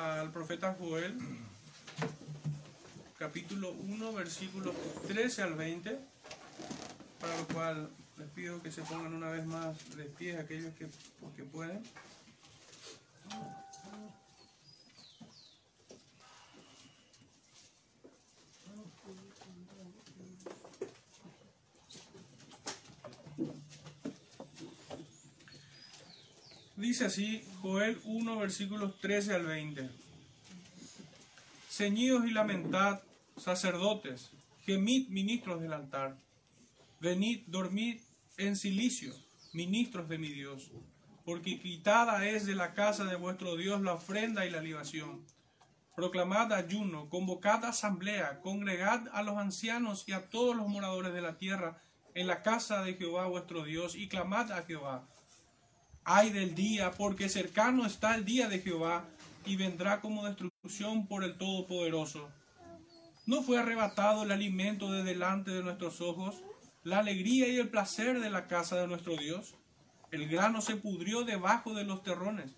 al profeta Joel, capítulo 1, versículos 13 al 20, para lo cual les pido que se pongan una vez más de pie aquellos que, que pueden. Dice así Joel 1, versículos 13 al 20. Ceñidos y lamentad, sacerdotes, gemid, ministros del altar. Venid, dormid en silicio, ministros de mi Dios, porque quitada es de la casa de vuestro Dios la ofrenda y la libación. Proclamad ayuno, convocad asamblea, congregad a los ancianos y a todos los moradores de la tierra en la casa de Jehová vuestro Dios, y clamad a Jehová Ay del día, porque cercano está el día de Jehová, y vendrá como destrucción por el Todopoderoso. ¿No fue arrebatado el alimento de delante de nuestros ojos, la alegría y el placer de la casa de nuestro Dios? El grano se pudrió debajo de los terrones,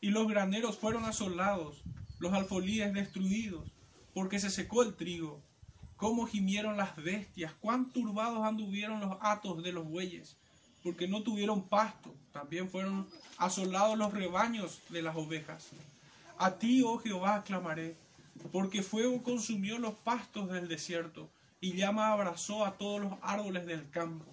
y los graneros fueron asolados, los alfolíes destruidos, porque se secó el trigo. Cómo gimieron las bestias, cuán turbados anduvieron los atos de los bueyes porque no tuvieron pasto. También fueron asolados los rebaños de las ovejas. A ti, oh Jehová, clamaré, porque fuego consumió los pastos del desierto y llama abrazó a todos los árboles del campo.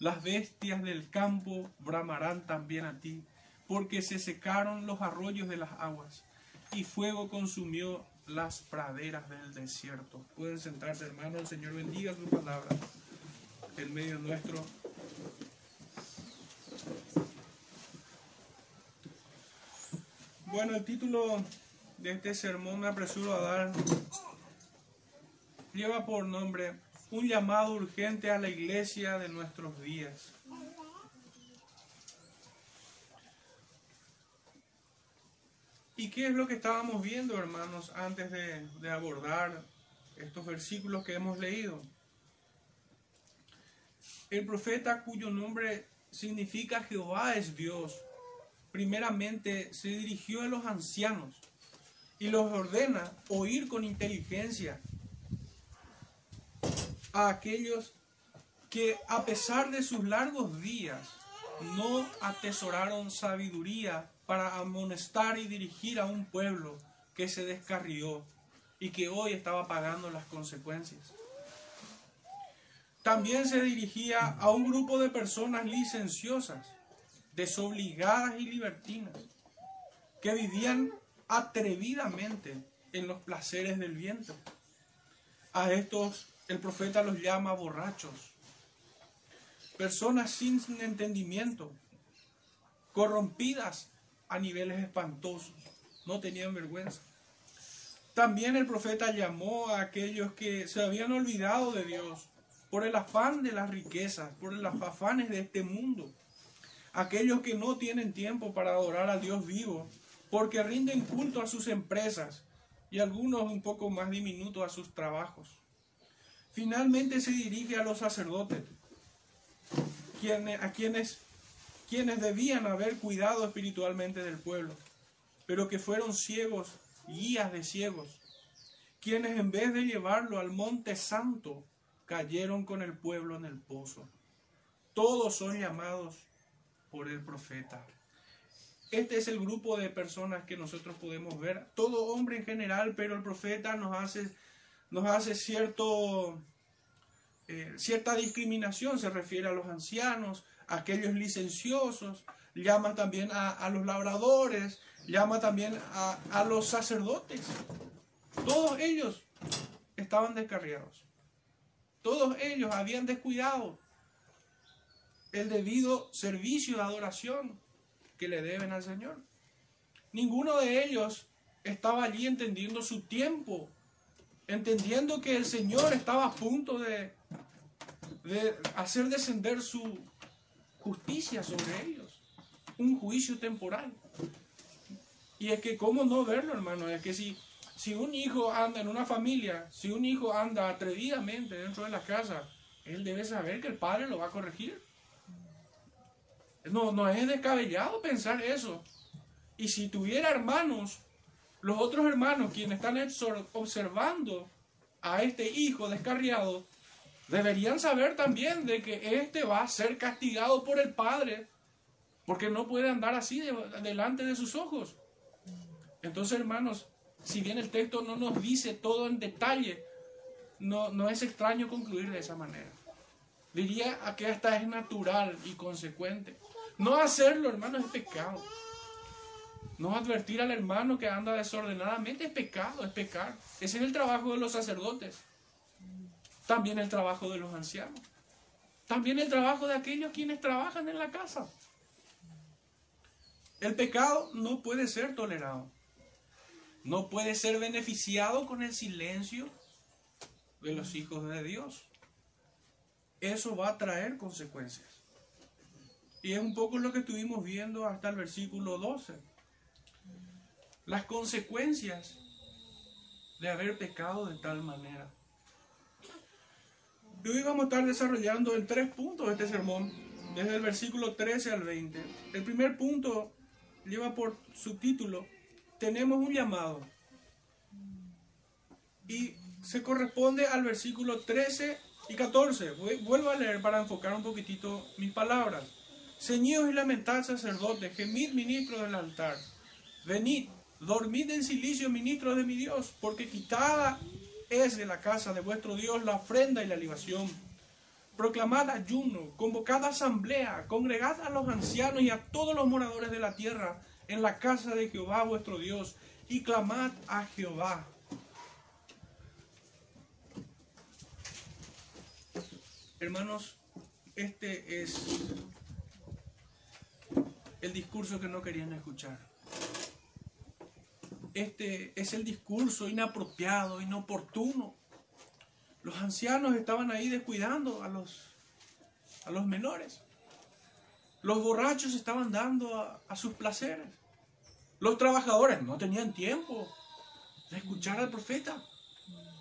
Las bestias del campo bramarán también a ti, porque se secaron los arroyos de las aguas y fuego consumió las praderas del desierto. Pueden sentarse, hermanos. El Señor bendiga su palabra en medio nuestro. Bueno, el título de este sermón me apresuro a dar lleva por nombre Un llamado urgente a la iglesia de nuestros días. ¿Y qué es lo que estábamos viendo, hermanos, antes de, de abordar estos versículos que hemos leído? El profeta cuyo nombre significa Jehová es Dios primeramente se dirigió a los ancianos y los ordena oír con inteligencia a aquellos que a pesar de sus largos días no atesoraron sabiduría para amonestar y dirigir a un pueblo que se descarrió y que hoy estaba pagando las consecuencias. También se dirigía a un grupo de personas licenciosas desobligadas y libertinas, que vivían atrevidamente en los placeres del viento. A estos el profeta los llama borrachos, personas sin entendimiento, corrompidas a niveles espantosos, no tenían vergüenza. También el profeta llamó a aquellos que se habían olvidado de Dios por el afán de las riquezas, por los afanes de este mundo aquellos que no tienen tiempo para adorar al Dios vivo, porque rinden culto a sus empresas y algunos un poco más diminutos a sus trabajos. Finalmente se dirige a los sacerdotes, a quienes, quienes debían haber cuidado espiritualmente del pueblo, pero que fueron ciegos, guías de ciegos, quienes en vez de llevarlo al monte santo, cayeron con el pueblo en el pozo. Todos son llamados por el profeta. Este es el grupo de personas que nosotros podemos ver, todo hombre en general, pero el profeta nos hace, nos hace cierto, eh, cierta discriminación, se refiere a los ancianos, a aquellos licenciosos, llama también a, los labradores, llama también a, a los sacerdotes. Todos ellos estaban descarriados. Todos ellos habían descuidado el debido servicio de adoración que le deben al Señor. Ninguno de ellos estaba allí entendiendo su tiempo, entendiendo que el Señor estaba a punto de, de hacer descender su justicia sobre ellos, un juicio temporal. Y es que, ¿cómo no verlo, hermano? Es que si, si un hijo anda en una familia, si un hijo anda atrevidamente dentro de la casa, él debe saber que el padre lo va a corregir. No, no es descabellado pensar eso. Y si tuviera hermanos Los otros hermanos, quienes están observando a este hijo descarriado, deberían saber también de que éste va a ser castigado por el padre, porque no puede andar así delante de sus ojos. Entonces, hermanos, si bien el texto no nos dice todo en detalle, no, no es extraño concluir de esa manera. Diría que hasta es natural y consecuente. No hacerlo, hermano, es pecado. No advertir al hermano que anda desordenadamente es pecado, es pecar. Ese es el trabajo de los sacerdotes. También el trabajo de los ancianos. También el trabajo de aquellos quienes trabajan en la casa. El pecado no puede ser tolerado. No puede ser beneficiado con el silencio de los hijos de Dios. Eso va a traer consecuencias. Y es un poco lo que estuvimos viendo hasta el versículo 12. Las consecuencias de haber pecado de tal manera. Y hoy vamos a estar desarrollando en tres puntos este sermón, desde el versículo 13 al 20. El primer punto lleva por subtítulo, tenemos un llamado. Y se corresponde al versículo 13 y 14. Vuelvo a leer para enfocar un poquitito mis palabras. Ceñidos y lamentad sacerdotes, gemid ministros del altar. Venid, dormid en silicio ministros de mi Dios, porque quitada es de la casa de vuestro Dios la ofrenda y la libación. Proclamad ayuno, convocad asamblea, congregad a los ancianos y a todos los moradores de la tierra en la casa de Jehová vuestro Dios, y clamad a Jehová. Hermanos, este es el discurso que no querían escuchar. Este es el discurso inapropiado, inoportuno. Los ancianos estaban ahí descuidando a los, a los menores. Los borrachos estaban dando a, sus placeres. Los trabajadores no tenían tiempo de escuchar al profeta.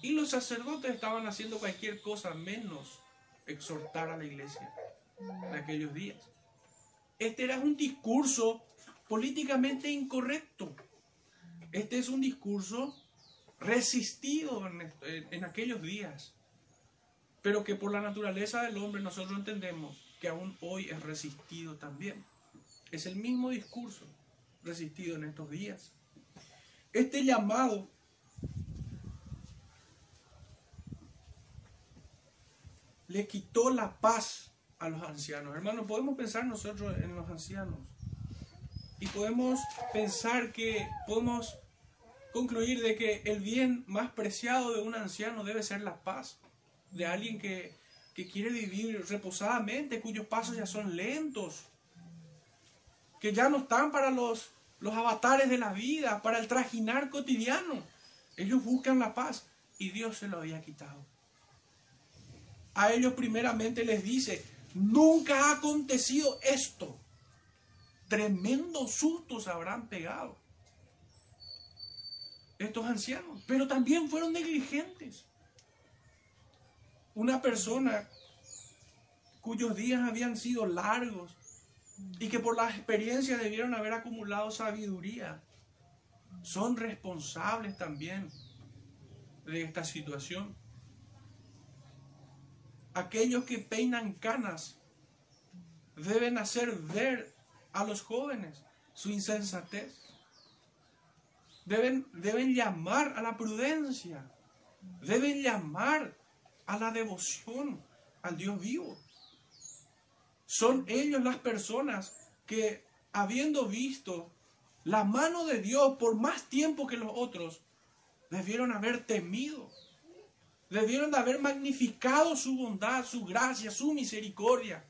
Y los sacerdotes estaban haciendo cualquier cosa menos exhortar a la iglesia de aquellos días. Este era un discurso políticamente incorrecto. Este es un discurso resistido en, aquellos días, pero que por la naturaleza del hombre nosotros entendemos que aún hoy es resistido también. Es el mismo discurso resistido en estos días. Este llamado le quitó la paz a los ancianos. Hermanos, podemos pensar nosotros en los ancianos y podemos pensar que podemos concluir de que el bien más preciado de un anciano debe ser la paz, de alguien que, quiere vivir reposadamente, cuyos pasos ya son lentos, que ya no están para los, los avatares de la vida, para el trajinar cotidiano. Ellos buscan la paz y Dios se lo había quitado. A ellos primeramente les dice, nunca ha acontecido esto. Tremendos sustos habrán pegado estos ancianos, pero también fueron negligentes. Una persona cuyos días habían sido largos y que por la experiencia debieron haber acumulado sabiduría, son responsables también de esta situación. Aquellos que peinan canas deben hacer ver a los jóvenes su insensatez. Deben, deben llamar a la prudencia. Deben llamar a la devoción al Dios vivo. Son ellos las personas que, habiendo visto la mano de Dios por más tiempo que los otros, debieron haber temido. Debieron de haber magnificado su bondad, su gracia, su misericordia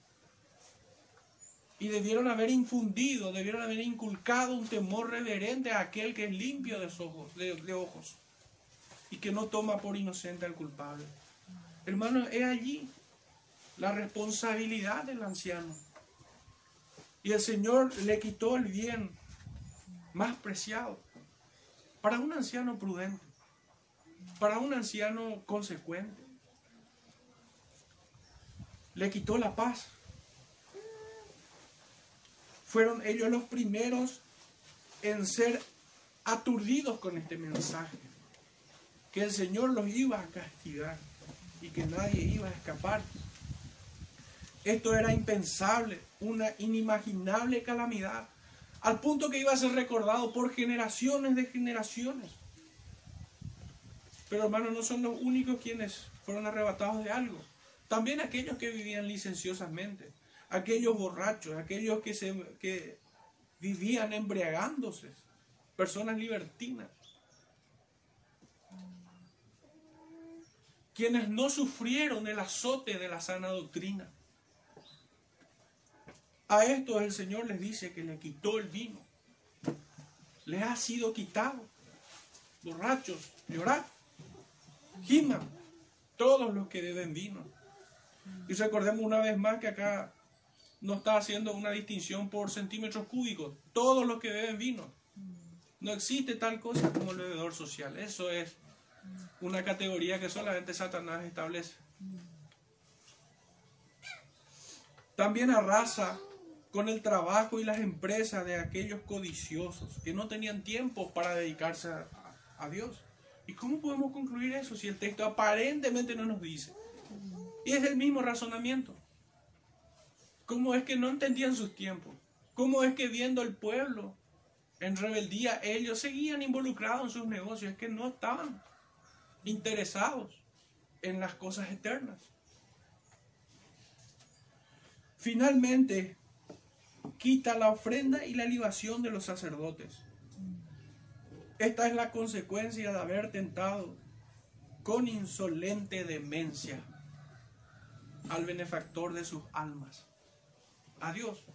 y debieron haber infundido, debieron haber inculcado un temor reverente a aquel que es limpio de ojos, de, ojos y que no toma por inocente al culpable. Hermano, es allí la responsabilidad del anciano. Y el Señor le quitó el bien más preciado para un anciano prudente, para un anciano consecuente. Le quitó la paz fueron ellos los primeros en ser aturdidos con este mensaje, que el Señor los iba a castigar y que nadie iba a escapar. Esto era impensable, una inimaginable calamidad, al punto que iba a ser recordado por generaciones de generaciones. Pero hermanos, no son los únicos quienes fueron arrebatados de algo. También aquellos que vivían licenciosamente, aquellos borrachos, aquellos que, se, que vivían embriagándose, personas libertinas. Quienes no sufrieron el azote de la sana doctrina. A estos el Señor les dice que le quitó el vino. Les ha sido quitado. Borrachos, llorad, giman, todos los que deben vino. Y recordemos una vez más que acá no está haciendo una distinción por centímetros cúbicos. Todos los que beben vino. No existe tal cosa como el bebedor social. Eso es una categoría que solamente Satanás establece. También arrasa con el trabajo y las empresas de aquellos codiciosos que no tenían tiempo para dedicarse a, Dios. ¿Y cómo podemos concluir eso si el texto aparentemente no nos dice? Y es el mismo razonamiento. ¿Cómo es que no entendían sus tiempos? ¿Cómo es que viendo el pueblo en rebeldía, ellos seguían involucrados en sus negocios? Es que no estaban interesados en las cosas eternas. Finalmente, quita la ofrenda y la libación de los sacerdotes. Esta es la consecuencia de haber tentado con insolente demencia al benefactor de sus almas, a Dios.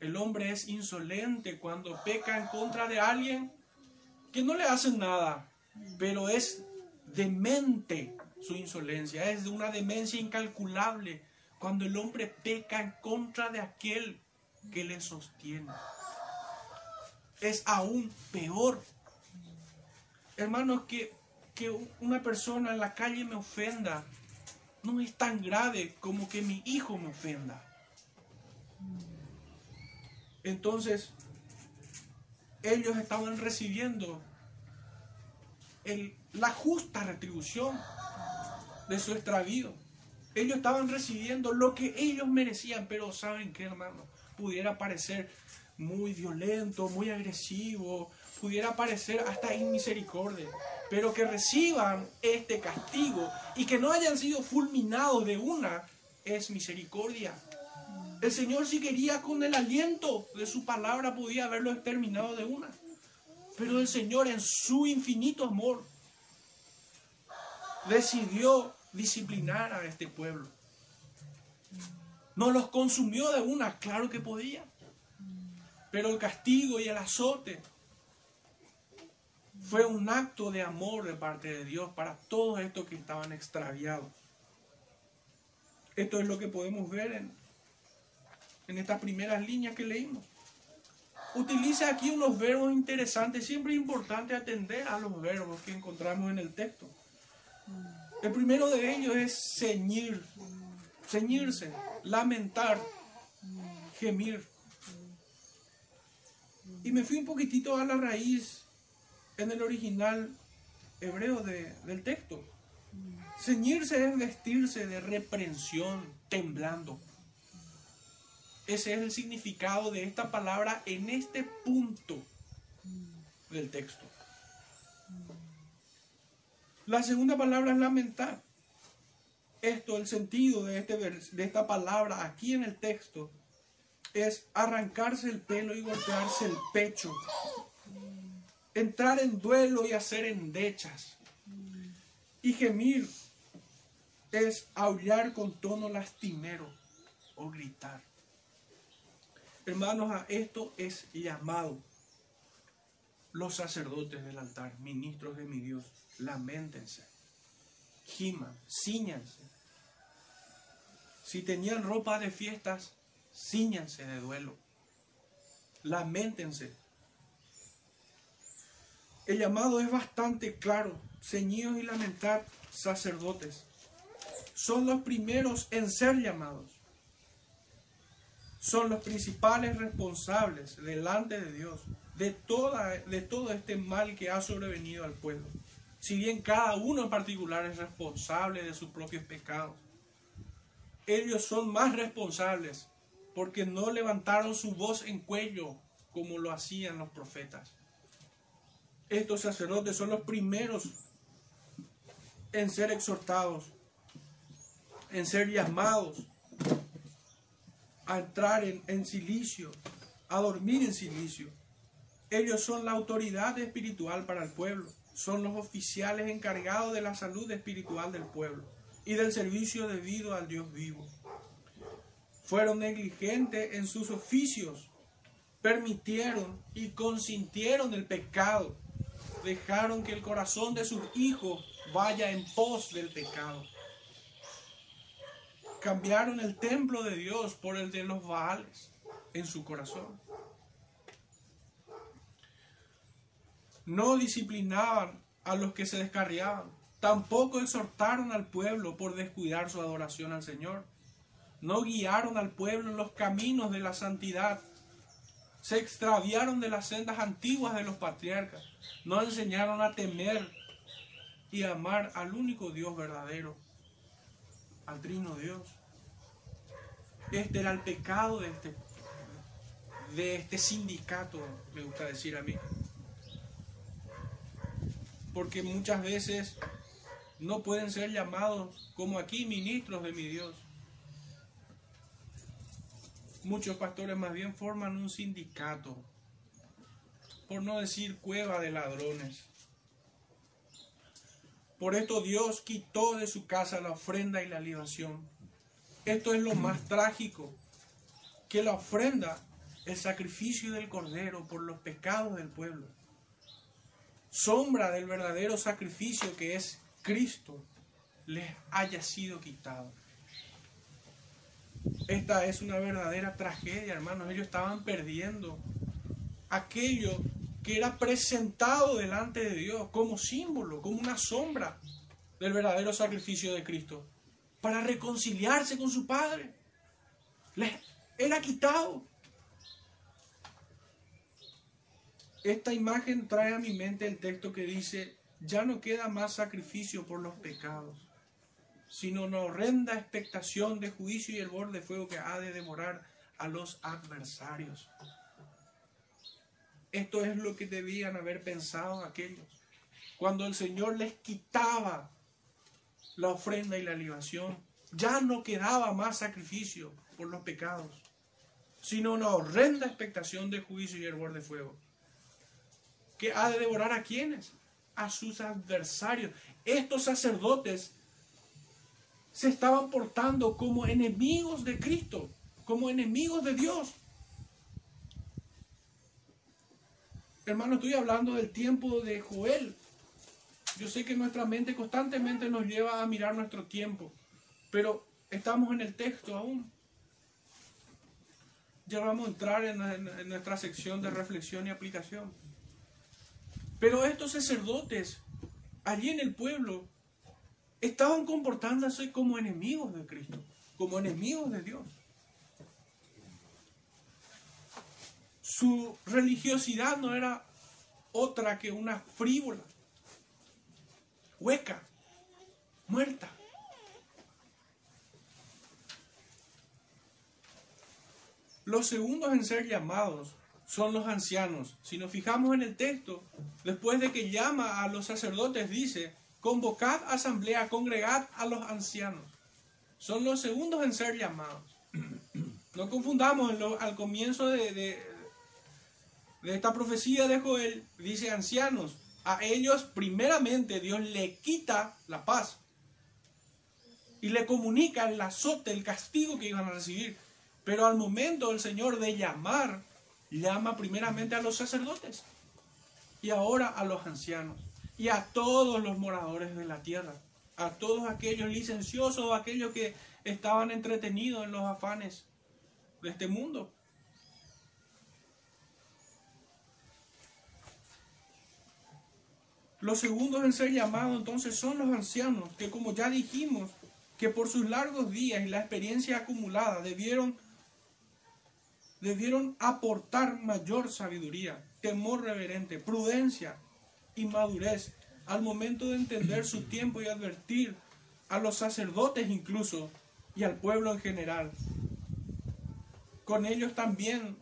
El hombre es insolente cuando peca en contra de alguien que no le hace nada, pero es demente su insolencia, es de una demencia incalculable cuando el hombre peca en contra de aquel que le sostiene. Es aún peor. Hermanos, que, que una persona en la calle me ofenda no es tan grave como que mi hijo me ofenda. Entonces, ellos estaban recibiendo la justa retribución de su extravío. Ellos estaban recibiendo lo que ellos merecían, pero ¿saben qué, hermano? Pudiera parecer muy violento, muy agresivo, pudiera parecer hasta inmisericordia, pero que reciban este castigo y que no hayan sido fulminados de una es misericordia. El Señor si quería con el aliento de su palabra podía haberlo exterminado de una. Pero el Señor en su infinito amor decidió disciplinar a este pueblo. No los consumió de una, claro que podía. Pero el castigo y el azote fue un acto de amor de parte de Dios para todos estos que estaban extraviados. Esto es lo que podemos ver en, en estas primeras líneas que leímos. Utiliza aquí unos verbos interesantes. Siempre es importante atender a los verbos que encontramos en el texto. El primero de ellos es ceñir, ceñirse, lamentar, gemir. Y me fui un poquitito a la raíz en el original hebreo del texto. Ceñirse es vestirse de reprensión, temblando. Ese es el significado de esta palabra en este punto del texto. La segunda palabra es lamentar. Esto, el sentido de, este, de esta palabra aquí en el texto, es arrancarse el pelo y golpearse el pecho. Entrar en duelo y hacer endechas. Y gemir es aullar con tono lastimero o gritar. Hermanos, a esto es llamado los sacerdotes del altar, ministros de mi Dios lamentense, giman, ciñanse. Si tenían ropa de fiestas, ciñanse de duelo, lamentense. El llamado es bastante claro, ceñidos y lamentar sacerdotes. Son los primeros en ser llamados. Son los principales responsables delante de Dios de, toda, de todo este mal que ha sobrevenido al pueblo. Si bien cada uno en particular es responsable de sus propios pecados, ellos son más responsables porque no levantaron su voz en cuello como lo hacían los profetas. Estos sacerdotes son los primeros en ser exhortados, en ser llamados a entrar en, silicio, a dormir en silicio. Ellos son la autoridad espiritual para el pueblo, son los oficiales encargados de la salud espiritual del pueblo y del servicio debido al Dios vivo. Fueron negligentes en sus oficios, permitieron y consintieron el pecado, dejaron que el corazón de sus hijos vaya en pos del pecado. Cambiaron el templo de Dios por el de los Baales en su corazón. No disciplinaban a los que se descarriaban. Tampoco exhortaron al pueblo por descuidar su adoración al Señor. No guiaron al pueblo en los caminos de la santidad. Se extraviaron de las sendas antiguas de los patriarcas. No enseñaron a temer y amar al único Dios verdadero, al trino Dios. Este era el pecado de este, de este sindicato, me gusta decir a mí porque muchas veces no pueden ser llamados como aquí ministros de mi Dios. Muchos pastores más bien forman un sindicato, por no decir cueva de ladrones. Por esto Dios quitó de su casa la ofrenda y la libación. Esto es lo más trágico, que la ofrenda, el sacrificio del cordero por los pecados del pueblo, sombra del verdadero sacrificio que es Cristo, les haya sido quitado. Esta es una verdadera tragedia, hermanos. Ellos estaban perdiendo aquello que era presentado delante de Dios como símbolo, como una sombra del verdadero sacrificio de Cristo, para reconciliarse con su Padre. Les era quitado. Esta imagen trae a mi mente el texto que dice, ya no queda más sacrificio por los pecados, sino una horrenda expectación de juicio y el borde de fuego que ha de devorar a los adversarios. Esto es lo que debían haber pensado aquellos. Cuando el Señor les quitaba la ofrenda y la libación, ya no quedaba más sacrificio por los pecados, sino una horrenda expectación de juicio y borde de fuego que ha de devorar a quienes? A sus adversarios. Estos sacerdotes se estaban portando como enemigos de Cristo, como enemigos de Dios. Hermano, estoy hablando del tiempo de Joel. Yo sé que nuestra mente constantemente nos lleva a mirar nuestro tiempo, pero estamos en el texto aún. Ya vamos a entrar en, en nuestra sección de reflexión y aplicación. Pero estos sacerdotes, allí en el pueblo, estaban comportándose como enemigos de Cristo, como enemigos de Dios. Su religiosidad no era otra que una frívola, hueca, muerta. Los segundos en ser llamados son los ancianos. Si nos fijamos en el texto, después de que llama a los sacerdotes, dice, convocad asamblea, congregad a los ancianos. Son los segundos en ser llamados. No confundamos, al comienzo de, de, esta profecía de Joel, dice ancianos. A ellos primeramente Dios le quita la paz y le comunica el azote, el castigo que iban a recibir. Pero al momento el Señor de llamar llama primeramente a los sacerdotes y ahora a los ancianos y a todos los moradores de la tierra, a todos aquellos licenciosos o aquellos que estaban entretenidos en los afanes de este mundo. Los segundos en ser llamados entonces son los ancianos, que como ya dijimos, que por sus largos días y la experiencia acumulada debieron debieron aportar mayor sabiduría temor reverente, prudencia y madurez al momento de entender su tiempo y advertir a los sacerdotes incluso y al pueblo en general. Con ellos también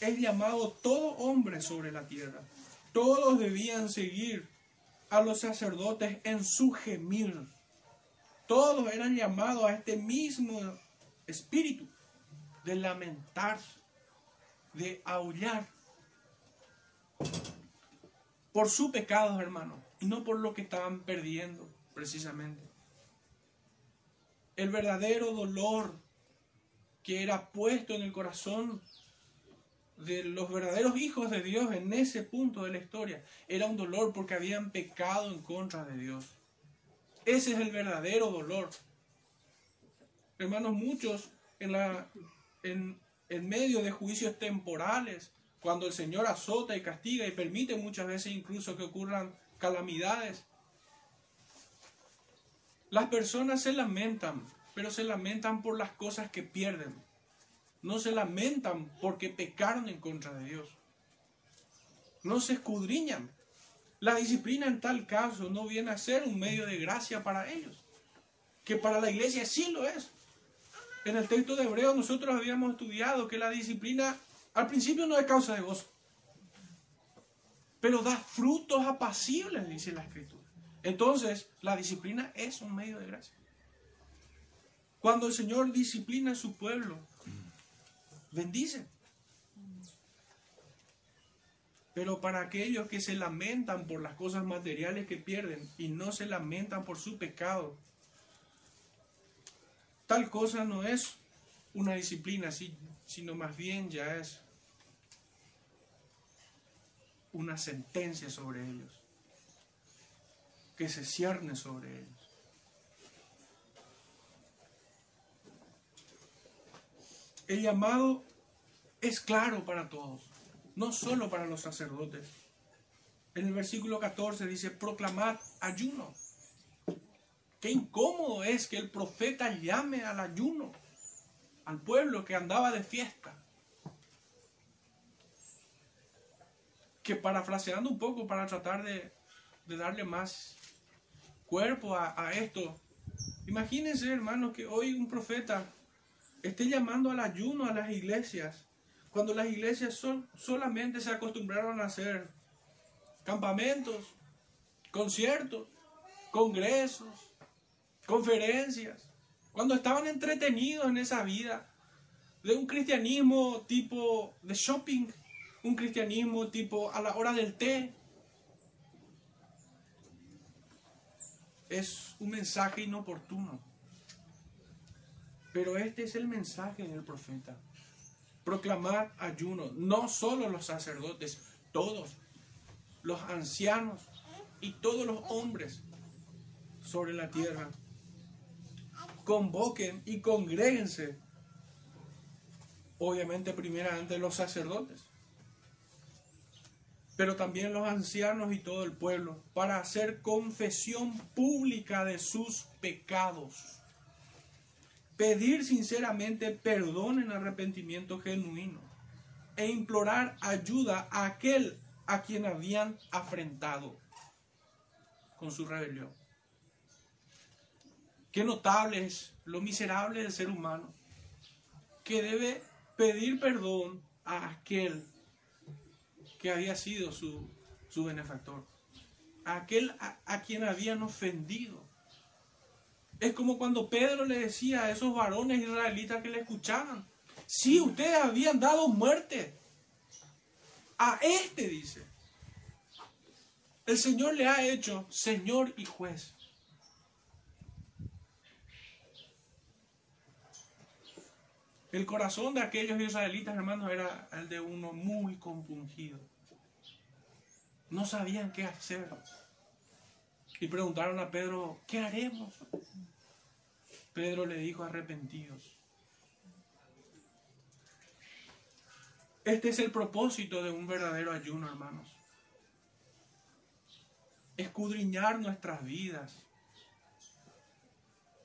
es llamado todo hombre sobre la tierra. Todos debían seguir a los sacerdotes en su gemir. Todos eran llamados a este mismo espíritu de lamentar, de aullar por su pecado, hermano, y no por lo que estaban perdiendo, precisamente. El verdadero dolor que era puesto en el corazón de los verdaderos hijos de Dios en ese punto de la historia era un dolor porque habían pecado en contra de Dios. Ese es el verdadero dolor. Hermanos, muchos en, la, en, en medio de juicios temporales, cuando el Señor azota y castiga y permite muchas veces incluso que ocurran calamidades, las personas se lamentan, pero se lamentan por las cosas que pierden. No se lamentan porque pecaron en contra de Dios. No se escudriñan. La disciplina en tal caso no viene a ser un medio de gracia para ellos, que para la iglesia sí lo es. En el texto de Hebreo nosotros habíamos estudiado que la disciplina al principio no es causa de gozo, pero da frutos apacibles, dice la escritura. Entonces, la disciplina es un medio de gracia. Cuando el Señor disciplina a su pueblo, bendice. Pero para aquellos que se lamentan por las cosas materiales que pierden y no se lamentan por su pecado, tal cosa no es una disciplina, sino más bien ya es una sentencia sobre ellos, que se cierne sobre ellos. El llamado es claro para todos, no solo para los sacerdotes. En el versículo 14 dice, proclamad ayuno. Qué incómodo es que el profeta llame al ayuno al pueblo que andaba de fiesta. Que parafraseando un poco para tratar de, darle más cuerpo a, esto, imagínense hermanos que hoy un profeta esté llamando al ayuno a las iglesias, cuando las iglesias solamente se acostumbraron a hacer campamentos, conciertos, congresos, conferencias, cuando estaban entretenidos en esa vida de un cristianismo tipo de shopping, un cristianismo tipo a la hora del té. Es un mensaje inoportuno. Pero este es el mensaje del profeta. Proclamar ayuno, no solo los sacerdotes, todos, los ancianos y todos los hombres sobre la tierra. Convoquen y congréguense. Obviamente primeramente los sacerdotes, pero también los ancianos y todo el pueblo, para hacer confesión pública de sus pecados pedir sinceramente perdón en arrepentimiento genuino e implorar ayuda a aquel a quien habían afrentado con su rebelión. Qué notable es lo miserable del ser humano que debe pedir perdón a aquel que había sido su, su benefactor, a aquel a quien habían ofendido es como cuando Pedro le decía a esos varones israelitas que le escuchaban, si ustedes habían dado muerte a este, dice. El Señor le ha hecho Señor y juez. El corazón de aquellos israelitas, hermanos, era el de uno muy compungido. No sabían qué hacer. Y preguntaron a Pedro, ¿qué haremos? Pedro le dijo arrepentidos. Este es el propósito de un verdadero ayuno, hermanos. Escudriñar nuestras vidas.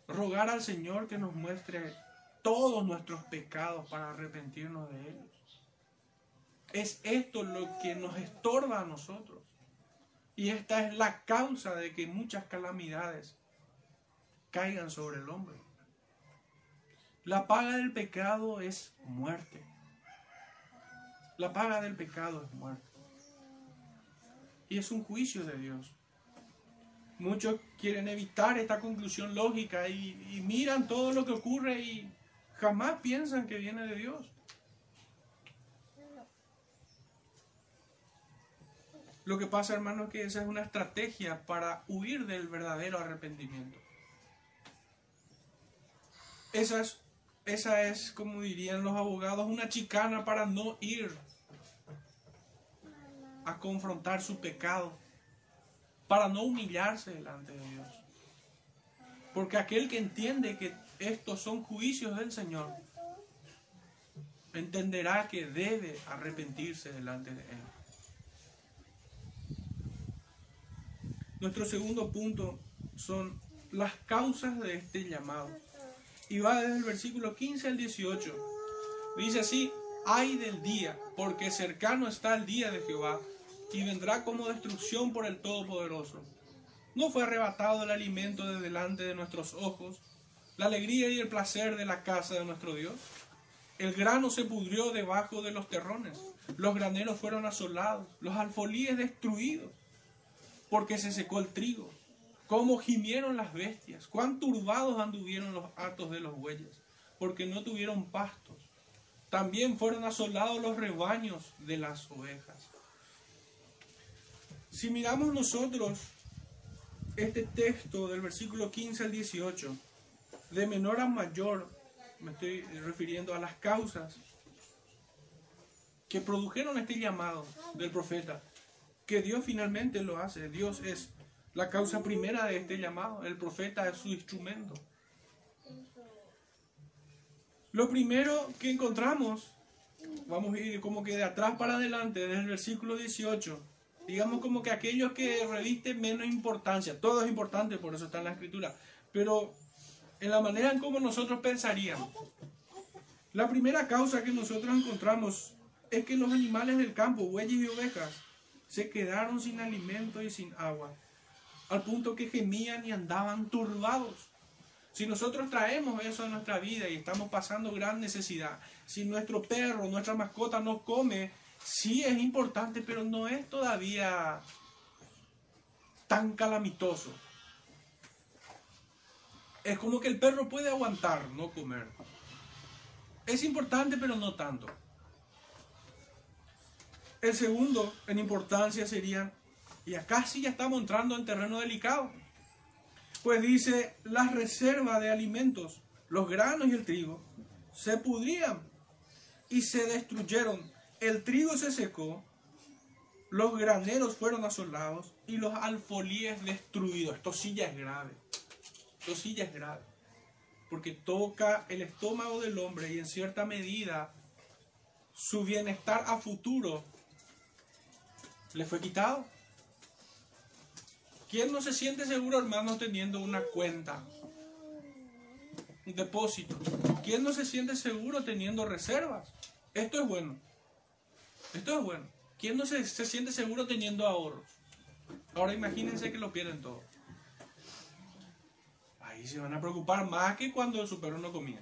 Rogar al Señor que nos muestre todos nuestros pecados para arrepentirnos de ellos. es esto lo que nos estorba a nosotros. Y esta es la causa de que muchas calamidades caigan sobre el hombre. La paga del pecado es muerte. La paga del pecado es muerte. Y es un juicio de Dios. Muchos quieren evitar esta conclusión lógica y, miran todo lo que ocurre y jamás piensan que viene de Dios. Lo que pasa, hermano, es que esa es una estrategia para huir del verdadero arrepentimiento. Esa es, esa es, como dirían los abogados, una chicana para no ir a confrontar su pecado, para no humillarse delante de Dios. Porque aquel que entiende que estos son juicios del Señor, entenderá que debe arrepentirse delante de Él. Nuestro segundo punto son las causas de este llamado. Y va desde el versículo 15 al 18. Dice así, ay del día, porque cercano está el día de Jehová, y vendrá como destrucción por el Todopoderoso. No fue arrebatado el alimento de delante de nuestros ojos, la alegría y el placer de la casa de nuestro Dios. El grano se pudrió debajo de los terrones, los graneros fueron asolados, los alfolíes destruidos porque se secó el trigo. Cómo gimieron las bestias, cuán turbados anduvieron los atos de los bueyes, porque no tuvieron pastos. También fueron asolados los rebaños de las ovejas. Si miramos nosotros este texto del versículo 15 al 18, de menor a mayor, me estoy refiriendo a las causas que produjeron este llamado del profeta que Dios finalmente lo hace. Dios es la causa primera de este llamado. El profeta es su instrumento. Lo primero que encontramos, vamos a ir como que de atrás para adelante, desde el versículo 18, digamos como que aquellos que revisten menos importancia, todo es importante, por eso está en la escritura, pero en la manera en como nosotros pensaríamos. La primera causa que nosotros encontramos es que los animales del campo, bueyes y ovejas, se quedaron sin alimento y sin agua, al punto que gemían y andaban turbados. Si nosotros traemos eso a nuestra vida y estamos pasando gran necesidad, si nuestro perro, nuestra mascota no come, sí es importante, pero no es todavía tan calamitoso. Es como que el perro puede aguantar no comer. Es importante, pero no tanto. El segundo en importancia sería, y acá sí ya estamos entrando en terreno delicado, pues dice, las reservas de alimentos, los granos y el trigo, se pudrían y se destruyeron. El trigo se secó, los graneros fueron asolados y los alfolíes destruidos. Esto sí ya es grave. Esto sí ya es grave. Porque toca el estómago del hombre y en cierta medida su bienestar a futuro le fue quitado. ¿Quién no se siente seguro, hermano, teniendo una cuenta? Un depósito. ¿Quién no se siente seguro teniendo reservas? Esto es bueno. Esto es bueno. ¿Quién no se, se siente seguro teniendo ahorros? Ahora imagínense que lo pierden todo. Ahí se van a preocupar más que cuando el perro no comía.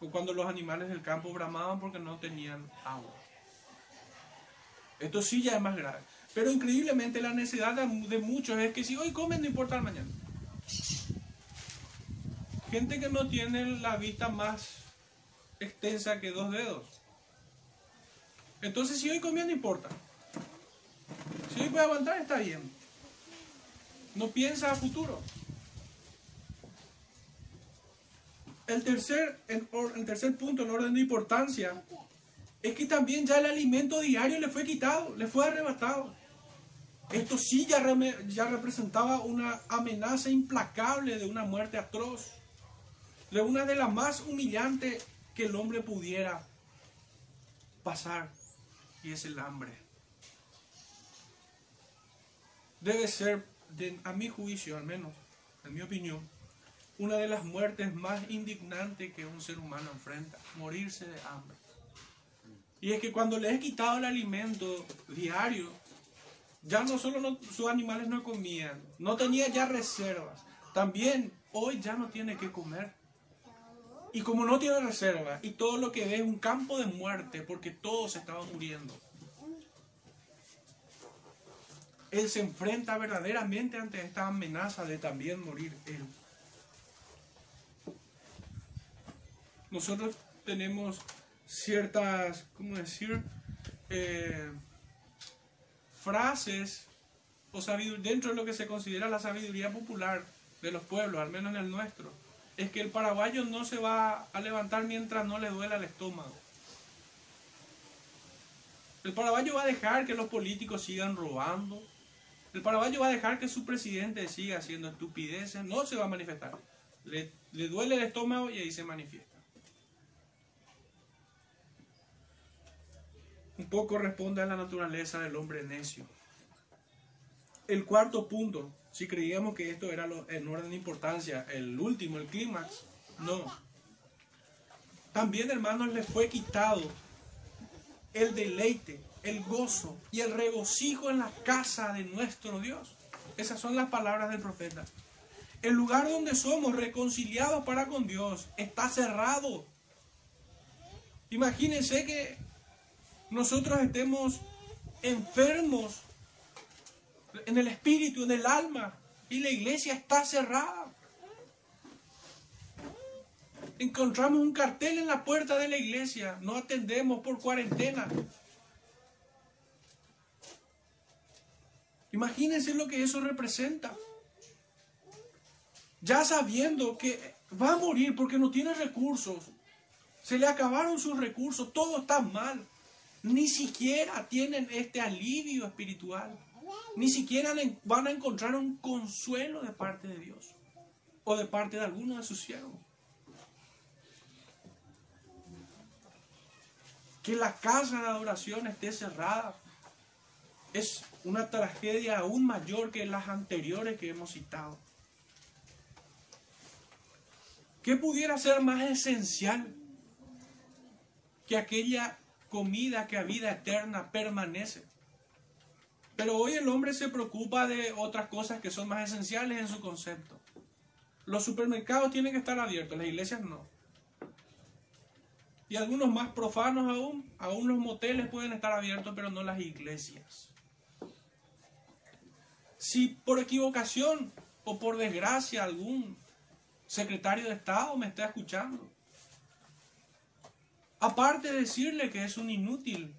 O cuando los animales del campo bramaban porque no tenían agua. Esto sí ya es más grave. Pero increíblemente la necesidad de muchos es que si hoy comen no importa el mañana. Gente que no tiene la vista más extensa que dos dedos. Entonces si hoy comía no importa. Si hoy puede aguantar está bien. No piensa a futuro. El tercer, el tercer punto en orden de importancia es que también ya el alimento diario le fue quitado, le fue arrebatado. Esto sí ya, ya representaba una amenaza implacable de una muerte atroz, de una de las más humillantes que el hombre pudiera pasar, y es el hambre. Debe ser, a mi juicio al menos, en mi opinión, una de las muertes más indignantes que un ser humano enfrenta, morirse de hambre. Y es que cuando le he quitado el alimento diario, ya no solo sus animales no comían, no tenía ya reservas, también hoy ya no tiene que comer. Y como no tiene reservas, y todo lo que ve es un campo de muerte, porque todos estaban muriendo. Él se enfrenta verdaderamente ante esta amenaza de también morir él. Nosotros tenemos ciertas, ¿cómo decir? Eh, frases o sabidur- dentro de lo que se considera la sabiduría popular de los pueblos, al menos en el nuestro, es que el paraguayo no se va a levantar mientras no le duela el estómago. El paraguayo va a dejar que los políticos sigan robando. El paraguayo va a dejar que su presidente siga haciendo estupideces. No se va a manifestar. Le, le duele el estómago y ahí se manifiesta. Un poco responde a la naturaleza del hombre necio. El cuarto punto, si creíamos que esto era lo- en orden de importancia, el último, el clímax, no. También, hermanos, les fue quitado el deleite, el gozo y el regocijo en la casa de nuestro Dios. Esas son las palabras del profeta. El lugar donde somos reconciliados para con Dios está cerrado. Imagínense que nosotros estemos enfermos en el espíritu, en el alma, y la iglesia está cerrada. Encontramos un cartel en la puerta de la iglesia, no atendemos por cuarentena. Imagínense lo que eso representa. Ya sabiendo que va a morir porque no tiene recursos, se le acabaron sus recursos, todo está mal. Ni siquiera tienen este alivio espiritual. Ni siquiera van a encontrar un consuelo de parte de Dios o de parte de alguno de sus siervos. Que la casa de adoración esté cerrada es una tragedia aún mayor que las anteriores que hemos citado. ¿Qué pudiera ser más esencial que aquella comida que a vida eterna permanece? Pero hoy el hombre se preocupa de otras cosas que son más esenciales en su concepto. Los supermercados tienen que estar abiertos, las iglesias no. Y algunos más profanos aún, aún los moteles pueden estar abiertos, pero no las iglesias. Si por equivocación o por desgracia algún secretario de Estado me está escuchando, aparte de decirle que es un inútil,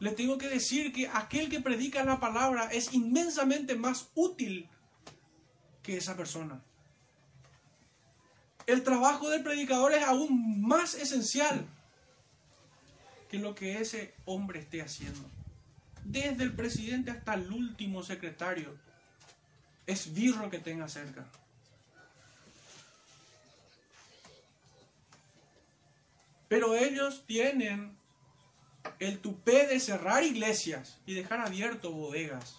le tengo que decir que aquel que predica la palabra es inmensamente más útil que esa persona. El trabajo del predicador es aún más esencial que lo que ese hombre esté haciendo. Desde el presidente hasta el último secretario, es birro que tenga cerca. Pero ellos tienen el tupé de cerrar iglesias y dejar abiertos bodegas.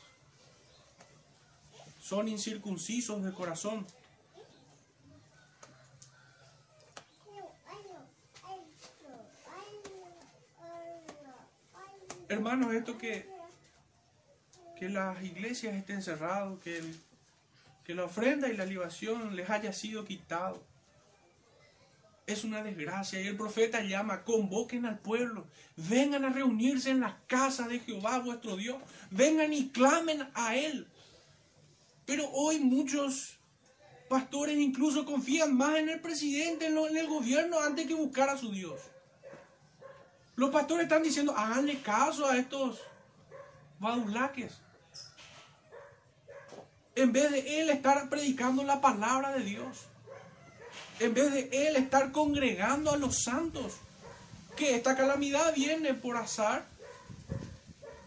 Son incircuncisos de corazón. Hermanos, esto que, que las iglesias estén cerradas, que, que la ofrenda y la libación les haya sido quitado, es una desgracia. Y el profeta llama, convoquen al pueblo, vengan a reunirse en la casa de Jehová vuestro Dios, vengan y clamen a Él. Pero hoy muchos pastores incluso confían más en el presidente, en, en el gobierno, antes que buscar a su Dios. Los pastores están diciendo, háganle caso a estos badulaques. En vez de él estar predicando la palabra de Dios. En vez de él estar congregando a los santos. Que esta calamidad viene por azar.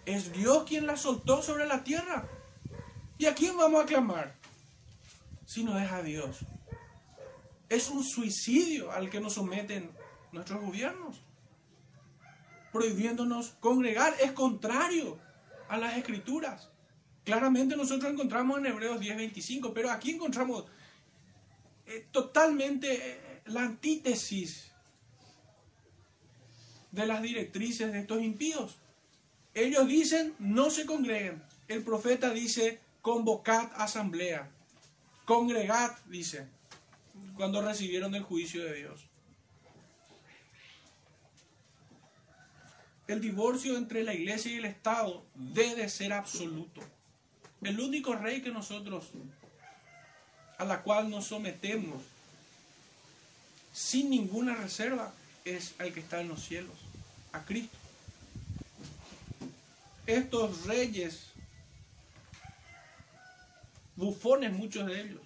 Es Dios quien la soltó sobre la tierra. ¿Y a quién vamos a clamar? Si no es a Dios. Es un suicidio al que nos someten nuestros gobiernos prohibiéndonos congregar, es contrario a las escrituras. Claramente nosotros encontramos en Hebreos 10:25, pero aquí encontramos eh, totalmente eh, la antítesis de las directrices de estos impíos. Ellos dicen, no se congreguen. El profeta dice, convocad asamblea. Congregad, dice, cuando recibieron el juicio de Dios. El divorcio entre la iglesia y el Estado debe ser absoluto. El único rey que nosotros, a la cual nos sometemos sin ninguna reserva, es el que está en los cielos, a Cristo. Estos reyes, bufones muchos de ellos,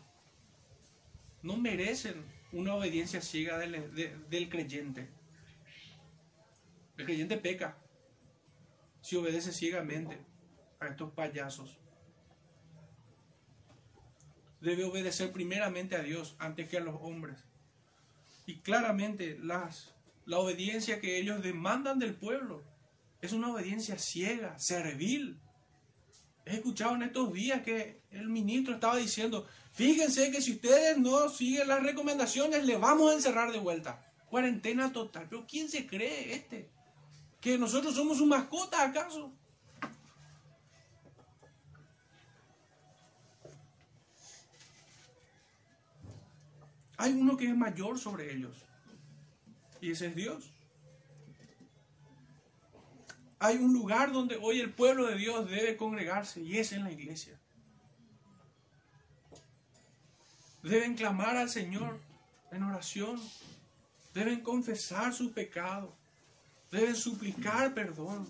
no merecen una obediencia ciega del, del creyente. El creyente peca si obedece ciegamente a estos payasos. Debe obedecer primeramente a Dios antes que a los hombres. Y claramente las, la obediencia que ellos demandan del pueblo es una obediencia ciega, servil. He escuchado en estos días que el ministro estaba diciendo, fíjense que si ustedes no siguen las recomendaciones, le vamos a encerrar de vuelta. Cuarentena total. Pero ¿quién se cree este? ¿Que nosotros somos su mascota acaso? Hay uno que es mayor sobre ellos. Y ese es Dios. Hay un lugar donde hoy el pueblo de Dios debe congregarse y es en la iglesia. Deben clamar al Señor en oración. Deben confesar sus pecados. Deben suplicar perdón.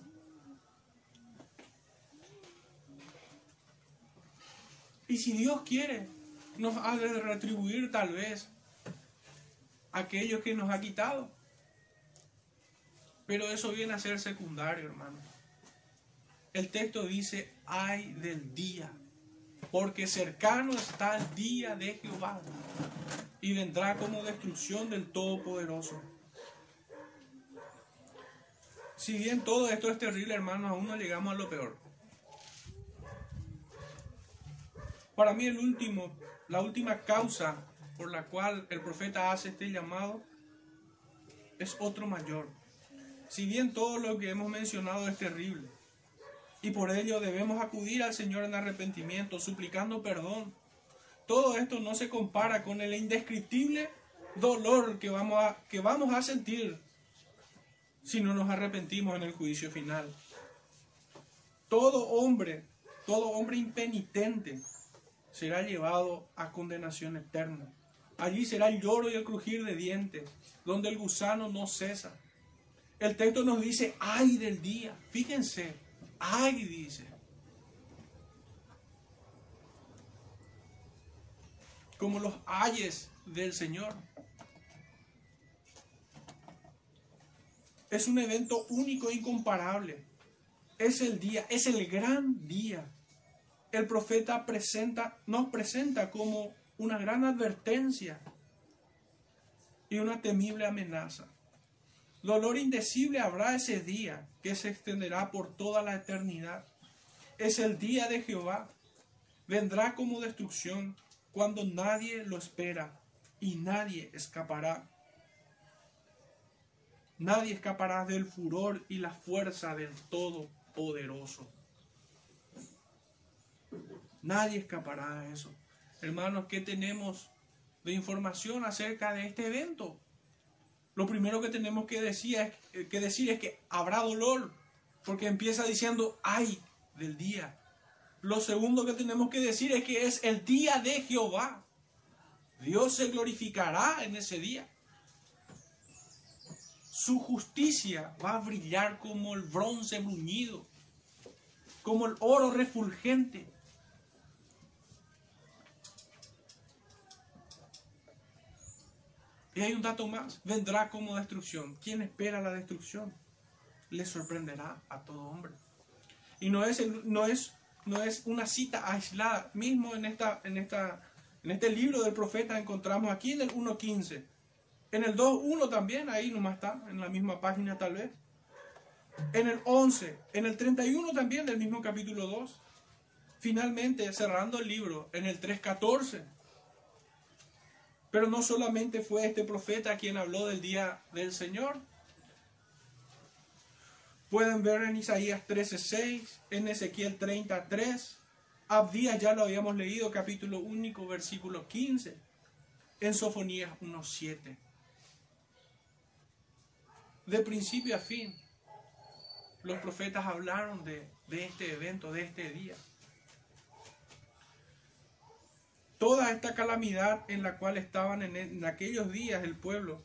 Y si Dios quiere, nos ha de retribuir tal vez aquellos que nos ha quitado. Pero eso viene a ser secundario, hermano. El texto dice, ay del día, porque cercano está el día de Jehová y vendrá como destrucción del Todopoderoso. Si bien todo esto es terrible, hermano, aún no llegamos a lo peor. Para mí el último, la última causa por la cual el profeta hace este llamado es otro mayor. Si bien todo lo que hemos mencionado es terrible, y por ello debemos acudir al Señor en arrepentimiento, suplicando perdón, todo esto no se compara con el indescriptible dolor que vamos a, que vamos a sentir si no nos arrepentimos en el juicio final. Todo hombre, todo hombre impenitente será llevado a condenación eterna. Allí será el lloro y el crujir de dientes, donde el gusano no cesa. El texto nos dice, ay del día. Fíjense, ay dice. Como los ayes del Señor. Es un evento único e incomparable. Es el día, es el gran día. El profeta presenta, nos presenta como una gran advertencia y una temible amenaza. Dolor indecible habrá ese día que se extenderá por toda la eternidad. Es el día de Jehová. Vendrá como destrucción cuando nadie lo espera y nadie escapará. Nadie escapará del furor y la fuerza del Todopoderoso. Nadie escapará de eso. Hermanos, ¿qué tenemos de información acerca de este evento? Lo primero que tenemos que decir, es, eh, que decir es que habrá dolor, porque empieza diciendo, ay del día. Lo segundo que tenemos que decir es que es el día de Jehová. Dios se glorificará en ese día. Su justicia va a brillar como el bronce bruñido, como el oro refulgente. Y hay un dato más, vendrá como destrucción. ¿Quién espera la destrucción? Le sorprenderá a todo hombre. Y no es, no es, no es una cita aislada. Mismo en, esta, en, esta, en este libro del profeta encontramos aquí en el 1.15. En el 2.1 también, ahí nomás está, en la misma página tal vez. En el 11, en el 31 también del mismo capítulo 2. Finalmente, cerrando el libro, en el 3.14 pero no solamente fue este profeta quien habló del día del Señor, Pueden ver en Isaías 13:6, en Ezequiel 33, Abdías ya lo habíamos leído, capítulo único, versículo 15, en Sofonías 1:7. De principio a fin, los profetas hablaron de, de este evento, de este día. Toda esta calamidad en la cual estaban en, en aquellos días el pueblo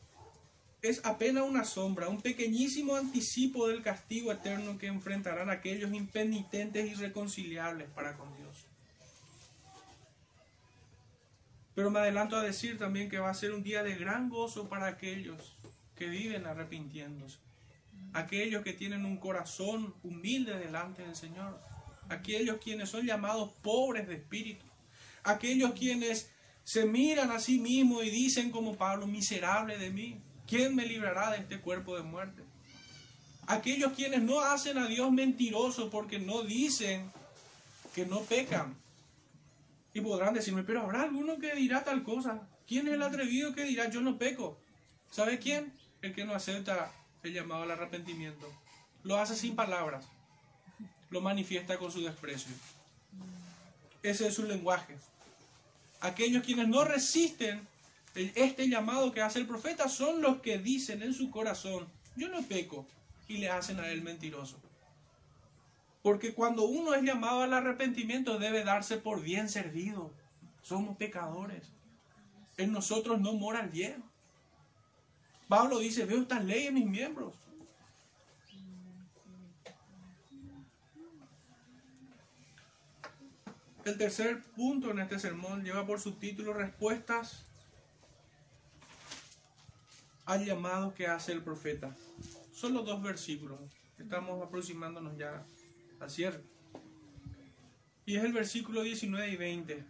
es apenas una sombra, un pequeñísimo anticipo del castigo eterno que enfrentarán aquellos impenitentes irreconciliables para con Dios. Pero me adelanto a decir también que va a ser un día de gran gozo para aquellos que viven arrepintiéndose, aquellos que tienen un corazón humilde delante del Señor, aquellos quienes son llamados pobres de espíritu, aquellos quienes se miran a sí mismos y dicen como Pablo, miserable de mí, ¿Quién me librará de este cuerpo de muerte? Aquellos quienes no hacen a Dios mentiroso porque no dicen que no pecan. Y podrán decirme, pero habrá alguno que dirá tal cosa. ¿Quién es el atrevido que dirá yo no peco? ¿Sabe quién? El que no acepta el llamado al arrepentimiento. Lo hace sin palabras. Lo manifiesta con su desprecio. Ese es su lenguaje. Aquellos quienes no resisten este llamado que hace el profeta son los que dicen en su corazón, yo no peco, y le hacen a él mentiroso. Porque cuando uno es llamado al arrepentimiento debe darse por bien servido. Somos pecadores. En nosotros no mora el bien. Pablo dice, veo esta ley en mis miembros. El tercer punto en este sermón lleva por subtítulo Respuestas al llamado que hace el profeta. Solo dos versículos. Estamos aproximándonos ya al cierre. Y es el versículo 19 y 20.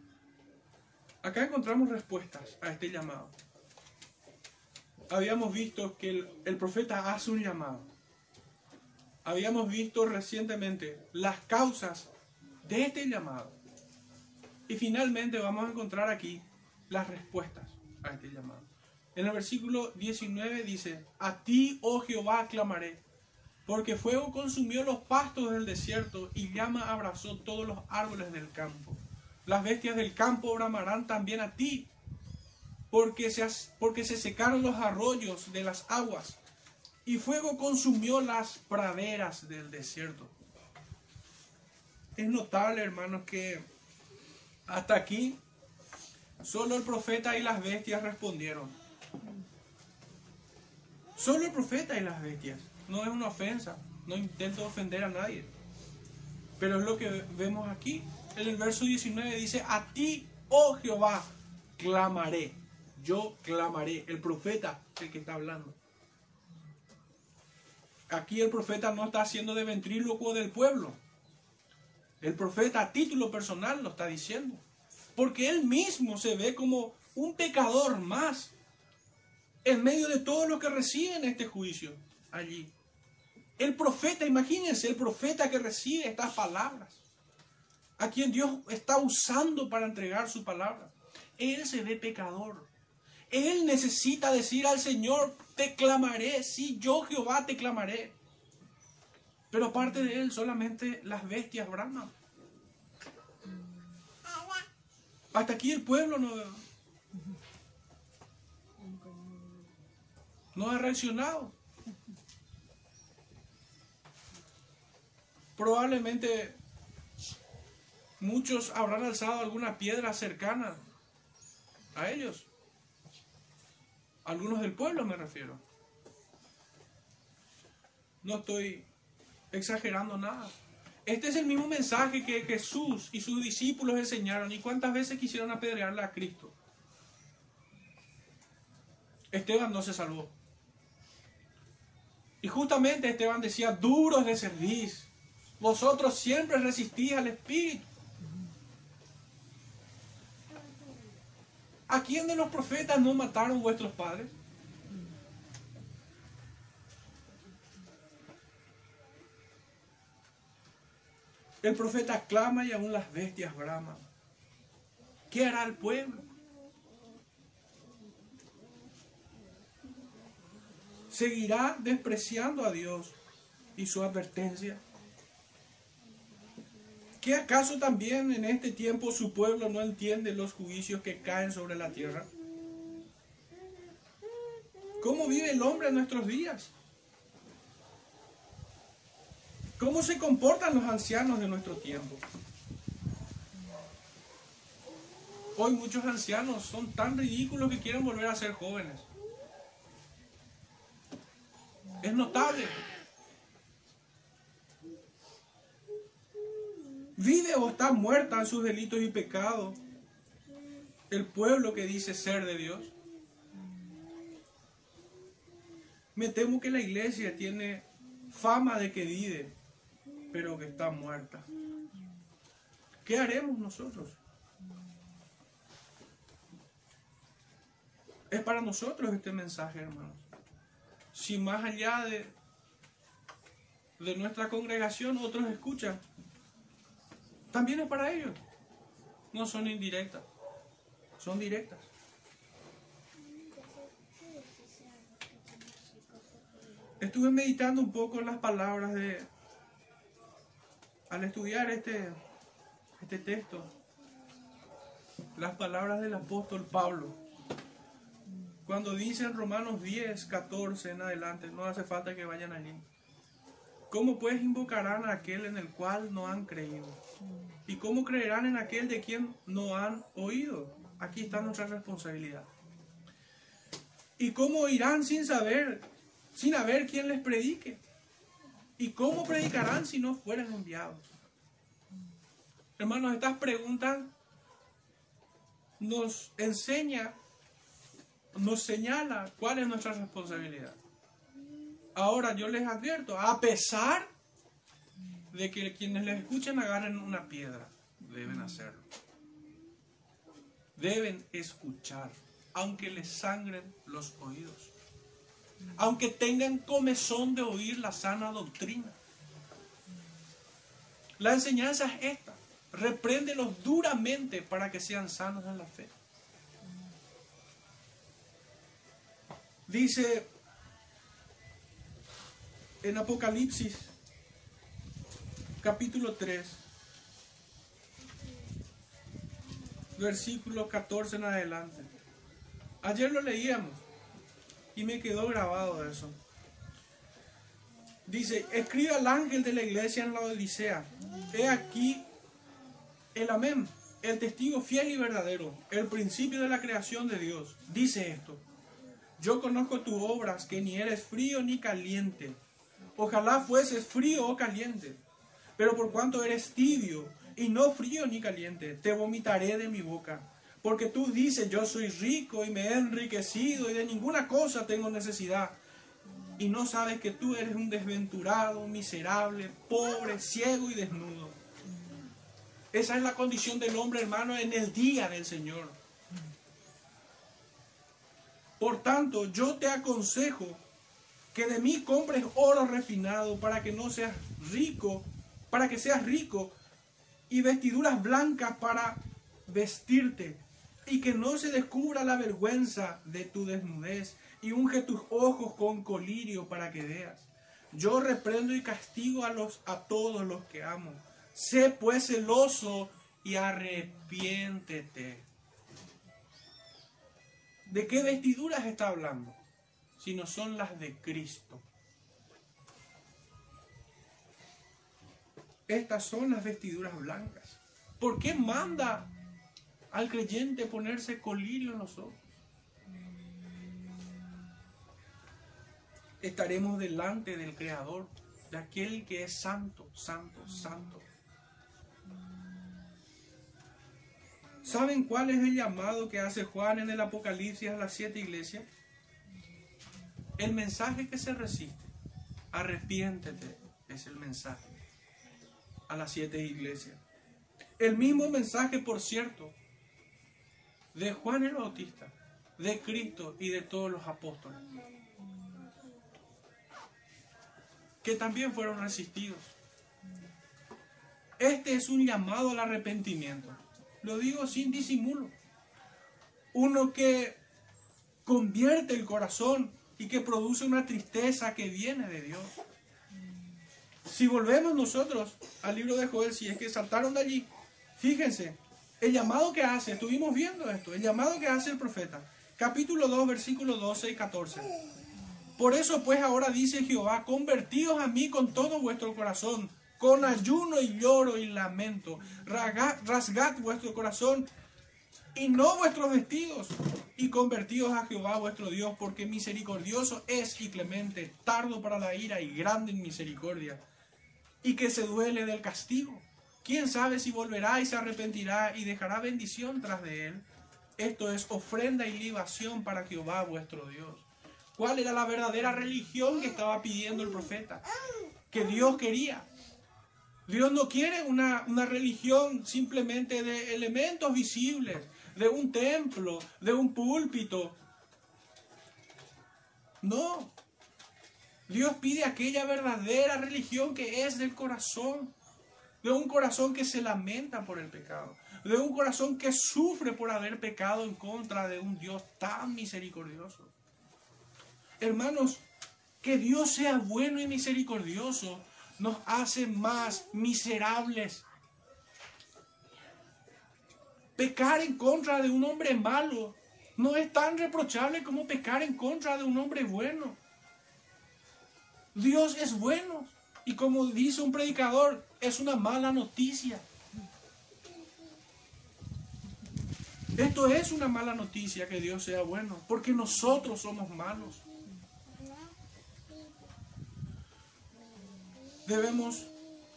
Acá encontramos respuestas a este llamado. Habíamos visto que el, el profeta hace un llamado. Habíamos visto recientemente las causas de este llamado. Y finalmente vamos a encontrar aquí las respuestas a este llamado. En el versículo 19 dice, a ti, oh Jehová, clamaré, porque fuego consumió los pastos del desierto y llama abrazó todos los árboles del campo. Las bestias del campo bramarán también a ti, porque se, porque se secaron los arroyos de las aguas y fuego consumió las praderas del desierto. Es notable, hermanos, que hasta aquí solo el profeta y las bestias respondieron. Solo el profeta y las bestias. No es una ofensa. No intento ofender a nadie. Pero es lo que vemos aquí. En el verso 19 dice, a ti, oh Jehová, clamaré. Yo clamaré. El profeta, el que está hablando. Aquí el profeta no está haciendo de ventrílocuo del pueblo. El profeta a título personal lo está diciendo. Porque él mismo se ve como un pecador más en medio de todo lo que reciben este juicio allí. El profeta, imagínense, el profeta que recibe estas palabras, a quien Dios está usando para entregar su palabra. Él se ve pecador. Él necesita decir al Señor, te clamaré, sí, yo Jehová te clamaré. Pero aparte de él, solamente las bestias braman. Hasta aquí el pueblo no, no ha reaccionado. Probablemente muchos habrán alzado alguna piedra cercana a ellos. Algunos del pueblo me refiero. No estoy exagerando nada. Este es el mismo mensaje que Jesús y sus discípulos enseñaron. ¿Y cuántas veces quisieron apedrearle a Cristo? Esteban no se salvó. Y justamente Esteban decía, duros de servir, vosotros siempre resistís al Espíritu. ¿A quién de los profetas no mataron vuestros padres? El profeta clama y aún las bestias braman. ¿Qué hará el pueblo? seguirá despreciando a Dios y su advertencia? ¿Qué acaso también en este tiempo su pueblo no entiende los juicios que caen sobre la tierra? ¿Cómo vive el hombre en nuestros días? ¿Cómo se comportan los ancianos de nuestro tiempo? Hoy muchos ancianos son tan ridículos que quieren volver a ser jóvenes. Es notable. ¿Vive o está muerta en sus delitos y pecados el pueblo que dice ser de Dios? Me temo que la iglesia tiene fama de que vive, pero que está muerta. ¿Qué haremos nosotros? Es para nosotros este mensaje, hermanos. Si más allá de, de nuestra congregación otros escuchan, también es para ellos. No son indirectas, son directas. Estuve meditando un poco las palabras de, al estudiar este, este texto, las palabras del apóstol Pablo. Cuando dice en Romanos 10, 14 en adelante, no hace falta que vayan allí. ¿Cómo pues invocarán a aquel en el cual no han creído? ¿Y cómo creerán en aquel de quien no han oído? Aquí está nuestra responsabilidad. ¿Y cómo irán sin saber sin haber quien les predique. ¿Y cómo predicarán si no fueran enviados? Hermanos, estas preguntas nos enseña, nos señala cuál es nuestra responsabilidad. Ahora yo les advierto, a pesar de que quienes les escuchen agarren una piedra, deben hacerlo. Deben escuchar, aunque les sangren los oídos aunque tengan comezón de oír la sana doctrina. La enseñanza es esta. Repréndelos duramente para que sean sanos en la fe. Dice en Apocalipsis capítulo 3, versículo 14 en adelante. Ayer lo leíamos. Y me quedó grabado eso. Dice, escribe al ángel de la iglesia en la Odisea. He aquí el amén, el testigo fiel y verdadero, el principio de la creación de Dios. Dice esto, yo conozco tus obras, que ni eres frío ni caliente. Ojalá fueses frío o caliente. Pero por cuanto eres tibio y no frío ni caliente, te vomitaré de mi boca. Porque tú dices, yo soy rico y me he enriquecido y de ninguna cosa tengo necesidad. Y no sabes que tú eres un desventurado, miserable, pobre, ciego y desnudo. Esa es la condición del hombre, hermano, en el día del Señor. Por tanto, yo te aconsejo que de mí compres oro refinado para que no seas rico, para que seas rico, y vestiduras blancas para vestirte y que no se descubra la vergüenza de tu desnudez y unge tus ojos con colirio para que veas. Yo reprendo y castigo a los a todos los que amo. Sé pues celoso y arrepiéntete. ¿De qué vestiduras está hablando? Si no son las de Cristo. Estas son las vestiduras blancas. ¿Por qué manda al creyente ponerse colirio en los ojos. Estaremos delante del Creador, de aquel que es santo, santo, santo. ¿Saben cuál es el llamado que hace Juan en el Apocalipsis a las siete iglesias? El mensaje que se resiste, arrepiéntete, es el mensaje a las siete iglesias. El mismo mensaje, por cierto, de Juan el Bautista, de Cristo y de todos los apóstoles, que también fueron asistidos. Este es un llamado al arrepentimiento. Lo digo sin disimulo. Uno que convierte el corazón y que produce una tristeza que viene de Dios. Si volvemos nosotros al libro de Joel, si es que saltaron de allí, fíjense, el llamado que hace, estuvimos viendo esto, el llamado que hace el profeta, capítulo 2, versículos 12 y 14. Por eso pues ahora dice Jehová, convertíos a mí con todo vuestro corazón, con ayuno y lloro y lamento, rasgad vuestro corazón y no vuestros vestidos, y convertíos a Jehová vuestro Dios, porque misericordioso es y clemente, tardo para la ira y grande en misericordia, y que se duele del castigo. ¿Quién sabe si volverá y se arrepentirá y dejará bendición tras de él? Esto es ofrenda y libación para Jehová vuestro Dios. ¿Cuál era la verdadera religión que estaba pidiendo el profeta? Que Dios quería. Dios no quiere una, una religión simplemente de elementos visibles, de un templo, de un púlpito. No. Dios pide aquella verdadera religión que es del corazón, de un corazón que se lamenta por el pecado, de un corazón que sufre por haber pecado en contra de un Dios tan misericordioso. Hermanos, que Dios sea bueno y misericordioso nos hace más miserables Pecar en contra de un hombre malo no es tan reprochable como pecar en contra de un hombre bueno. Dios es bueno y como dice un predicador, es una mala noticia. Esto es una mala noticia que Dios sea bueno, porque nosotros somos malos. Debemos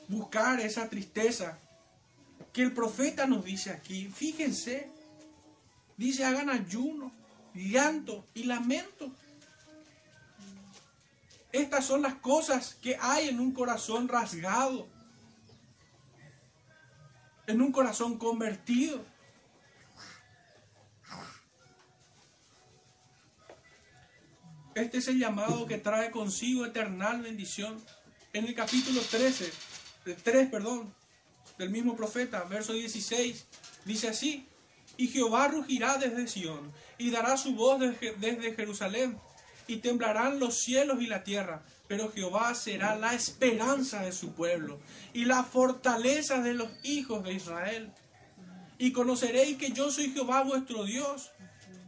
buscar esa tristeza que el profeta nos dice aquí. Fíjense, dice hagan ayuno, llanto y lamento. Estas son las cosas que hay en un corazón rasgado, en un corazón convertido. Este es el llamado que trae consigo eternal bendición. En el capítulo 13, 3, perdón, del mismo profeta, verso 16, dice así, y Jehová rugirá desde Sión, y dará su voz desde Jerusalén, y temblarán los cielos y la tierra, pero Jehová será la esperanza de su pueblo, y la fortaleza de los hijos de Israel. Y conoceréis que yo soy Jehová vuestro Dios.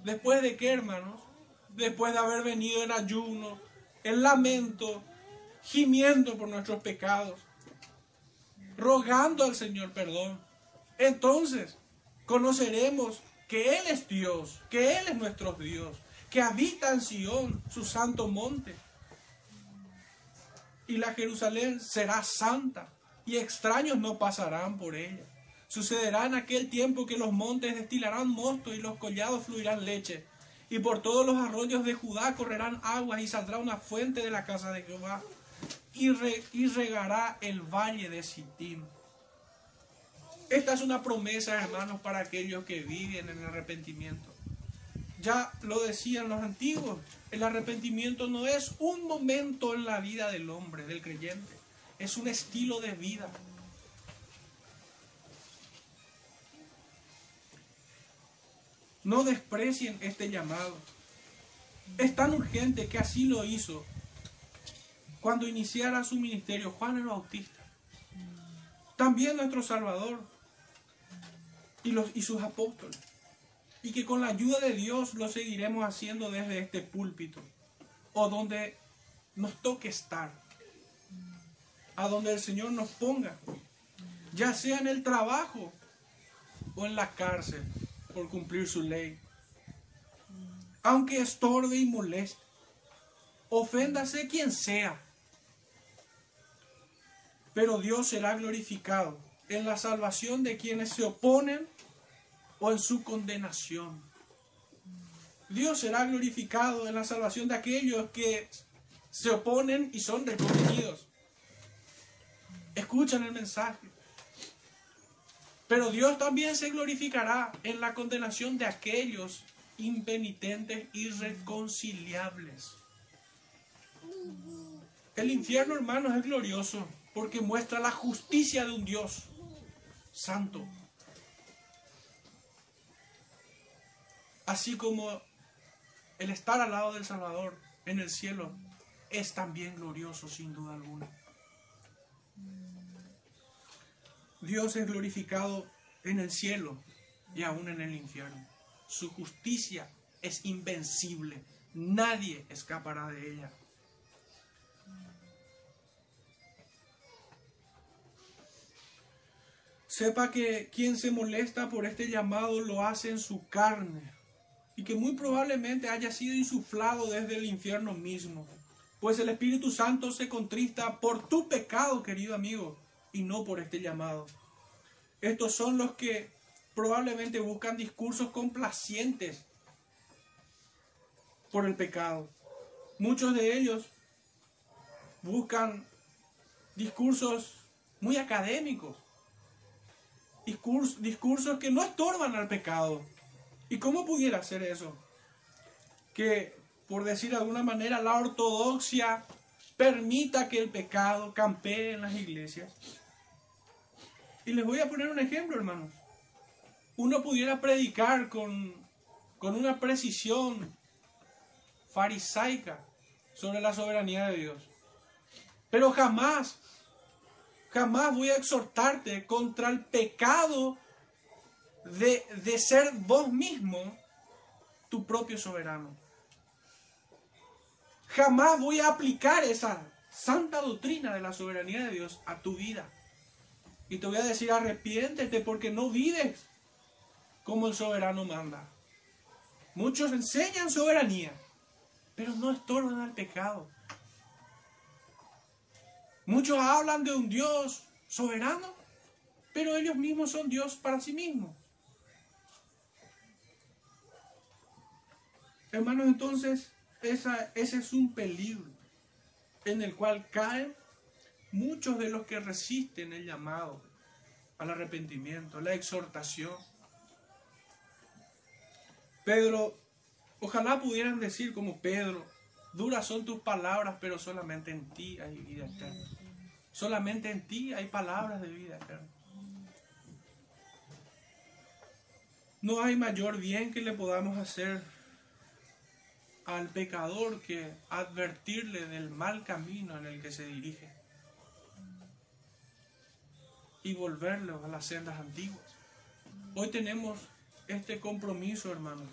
Después de qué, hermanos? Después de haber venido en ayuno, en lamento, gimiendo por nuestros pecados rogando al Señor perdón. Entonces conoceremos que Él es Dios, que Él es nuestro Dios, que habita en Sión, su santo monte. Y la Jerusalén será santa y extraños no pasarán por ella. Sucederá en aquel tiempo que los montes destilarán mosto y los collados fluirán leche. Y por todos los arroyos de Judá correrán aguas y saldrá una fuente de la casa de Jehová y, regará el valle de Sittim. Esta es una promesa, hermanos, para aquellos que viven en arrepentimiento. Ya lo decían los antiguos, el arrepentimiento no es un momento en la vida del hombre, del creyente, es un estilo de vida. No desprecien este llamado. Es tan urgente que así lo hizo cuando iniciara su ministerio Juan el Bautista. También nuestro Salvador y, los, y sus apóstoles. Y que con la ayuda de Dios lo seguiremos haciendo desde este púlpito o donde nos toque estar. A donde el Señor nos ponga. Ya sea en el trabajo o en la cárcel por cumplir su ley. Aunque estorbe y moleste. Oféndase quien sea pero Dios será glorificado en la salvación de quienes se oponen o en su condenación. Dios será glorificado en la salvación de aquellos que se oponen y son reconvenidos. Escuchan el mensaje. Pero Dios también se glorificará en la condenación de aquellos impenitentes irreconciliables. El infierno, hermanos, es glorioso porque muestra la justicia de un Dios santo. Así como el estar al lado del Salvador en el cielo es también glorioso sin duda alguna. Dios es glorificado en el cielo y aún en el infierno. Su justicia es invencible. Nadie escapará de ella. Sepa que quien se molesta por este llamado lo hace en su carne y que muy probablemente haya sido insuflado desde el infierno mismo. Pues el Espíritu Santo se contrista por tu pecado, querido amigo, y no por este llamado. Estos son los que probablemente buscan discursos complacientes por el pecado. Muchos de ellos buscan discursos muy académicos, discursos, discursos que no estorban al pecado. ¿Y cómo pudiera ser eso? Que, por decir de alguna manera, la ortodoxia permita que el pecado campee en las iglesias. Y les voy a poner un ejemplo, hermanos. Uno pudiera predicar con, con una precisión farisaica sobre la soberanía de Dios. Pero jamás, jamás voy a exhortarte contra el pecado de, de ser vos mismo tu propio soberano. Jamás voy a aplicar esa santa doctrina de la soberanía de Dios a tu vida. Y te voy a decir, arrepiéntete porque no vives como el soberano manda. Muchos enseñan soberanía, pero no estorban al pecado. Muchos hablan de un Dios soberano, pero ellos mismos son Dios para sí mismos. Hermanos, entonces, ese es un peligro en el cual caen muchos de los que resisten el llamado al arrepentimiento, la exhortación. Pedro, ojalá pudieran decir como Pedro, duras son tus palabras, pero solamente en ti hay vida eterna. Solamente en ti hay palabras de vida eterna. No hay mayor bien que le podamos hacer al pecador que advertirle del mal camino en el que se dirige y volverlo a las sendas antiguas. Hoy tenemos este compromiso, hermanos,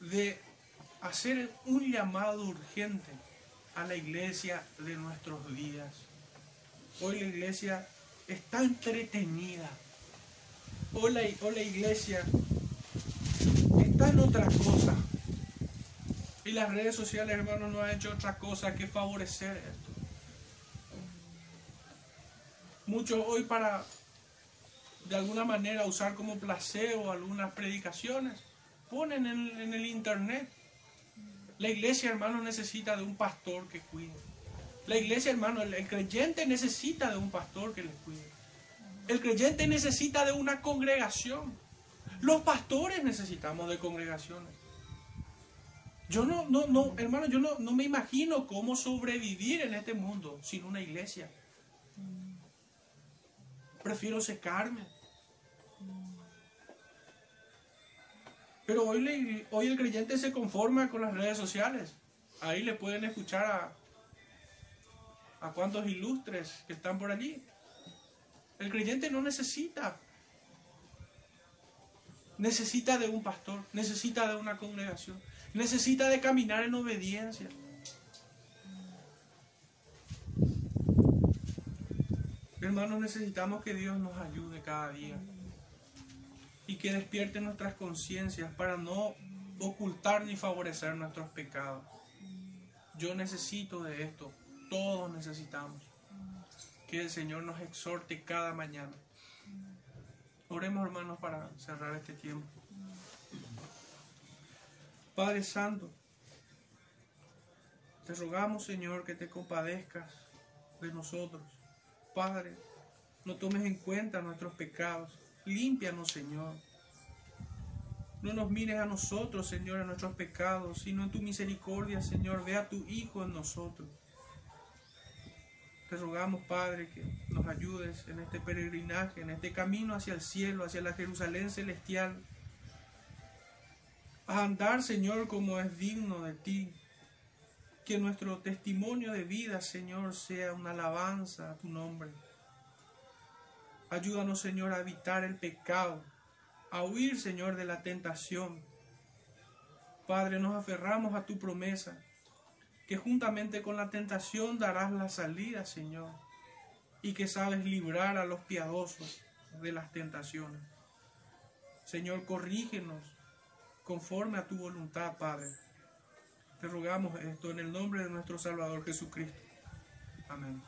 de hacer un llamado urgente a la iglesia de nuestros días. Hoy la iglesia está entretenida. Hoy la, hoy la iglesia está en otra cosa. Y las redes sociales, hermanos, no han hecho otra cosa que favorecer esto. Muchos hoy para, de alguna manera, usar como placebo algunas predicaciones, ponen en, el internet. La iglesia, hermano, necesita de un pastor que cuide. La iglesia, hermano, el creyente necesita de un pastor que les cuide. El creyente necesita de una congregación. Los pastores necesitamos de congregaciones. Yo no, no, no, hermano, yo no, no me imagino cómo sobrevivir en este mundo sin una iglesia. Prefiero secarme. Pero hoy, hoy el creyente se conforma con las redes sociales. Ahí le pueden escuchar a, a cuantos ilustres que están por allí. El creyente no necesita. Necesita de un pastor, necesita de una congregación necesita de caminar en obediencia. Hermanos, necesitamos que Dios nos ayude cada día y que despierte nuestras conciencias para no ocultar ni favorecer nuestros pecados. Yo necesito de esto, todos necesitamos. Que el Señor nos exhorte cada mañana. Oremos hermanos para cerrar este tiempo. Padre Santo, te rogamos, Señor, que te compadezcas de nosotros. Padre, no tomes en cuenta nuestros pecados. Límpianos, Señor. No nos mires a nosotros, Señor, en nuestros pecados, sino en tu misericordia, Señor. Ve a tu Hijo en nosotros. Te rogamos, Padre, que nos ayudes en este peregrinaje, en este camino hacia el cielo, hacia la Jerusalén celestial a andar, Señor, como es digno de ti, Que nuestro testimonio de vida, Señor, sea una alabanza a tu nombre. Ayúdanos, Señor, a evitar el pecado, a huir, Señor, de la tentación. Padre, nos aferramos a tu promesa, que juntamente con la tentación darás la salida, Señor, y que sabes librar a los piadosos de las tentaciones. Señor, corrígenos conforme a tu voluntad, Padre. Te rogamos esto en el nombre de nuestro Salvador Jesucristo. Amén.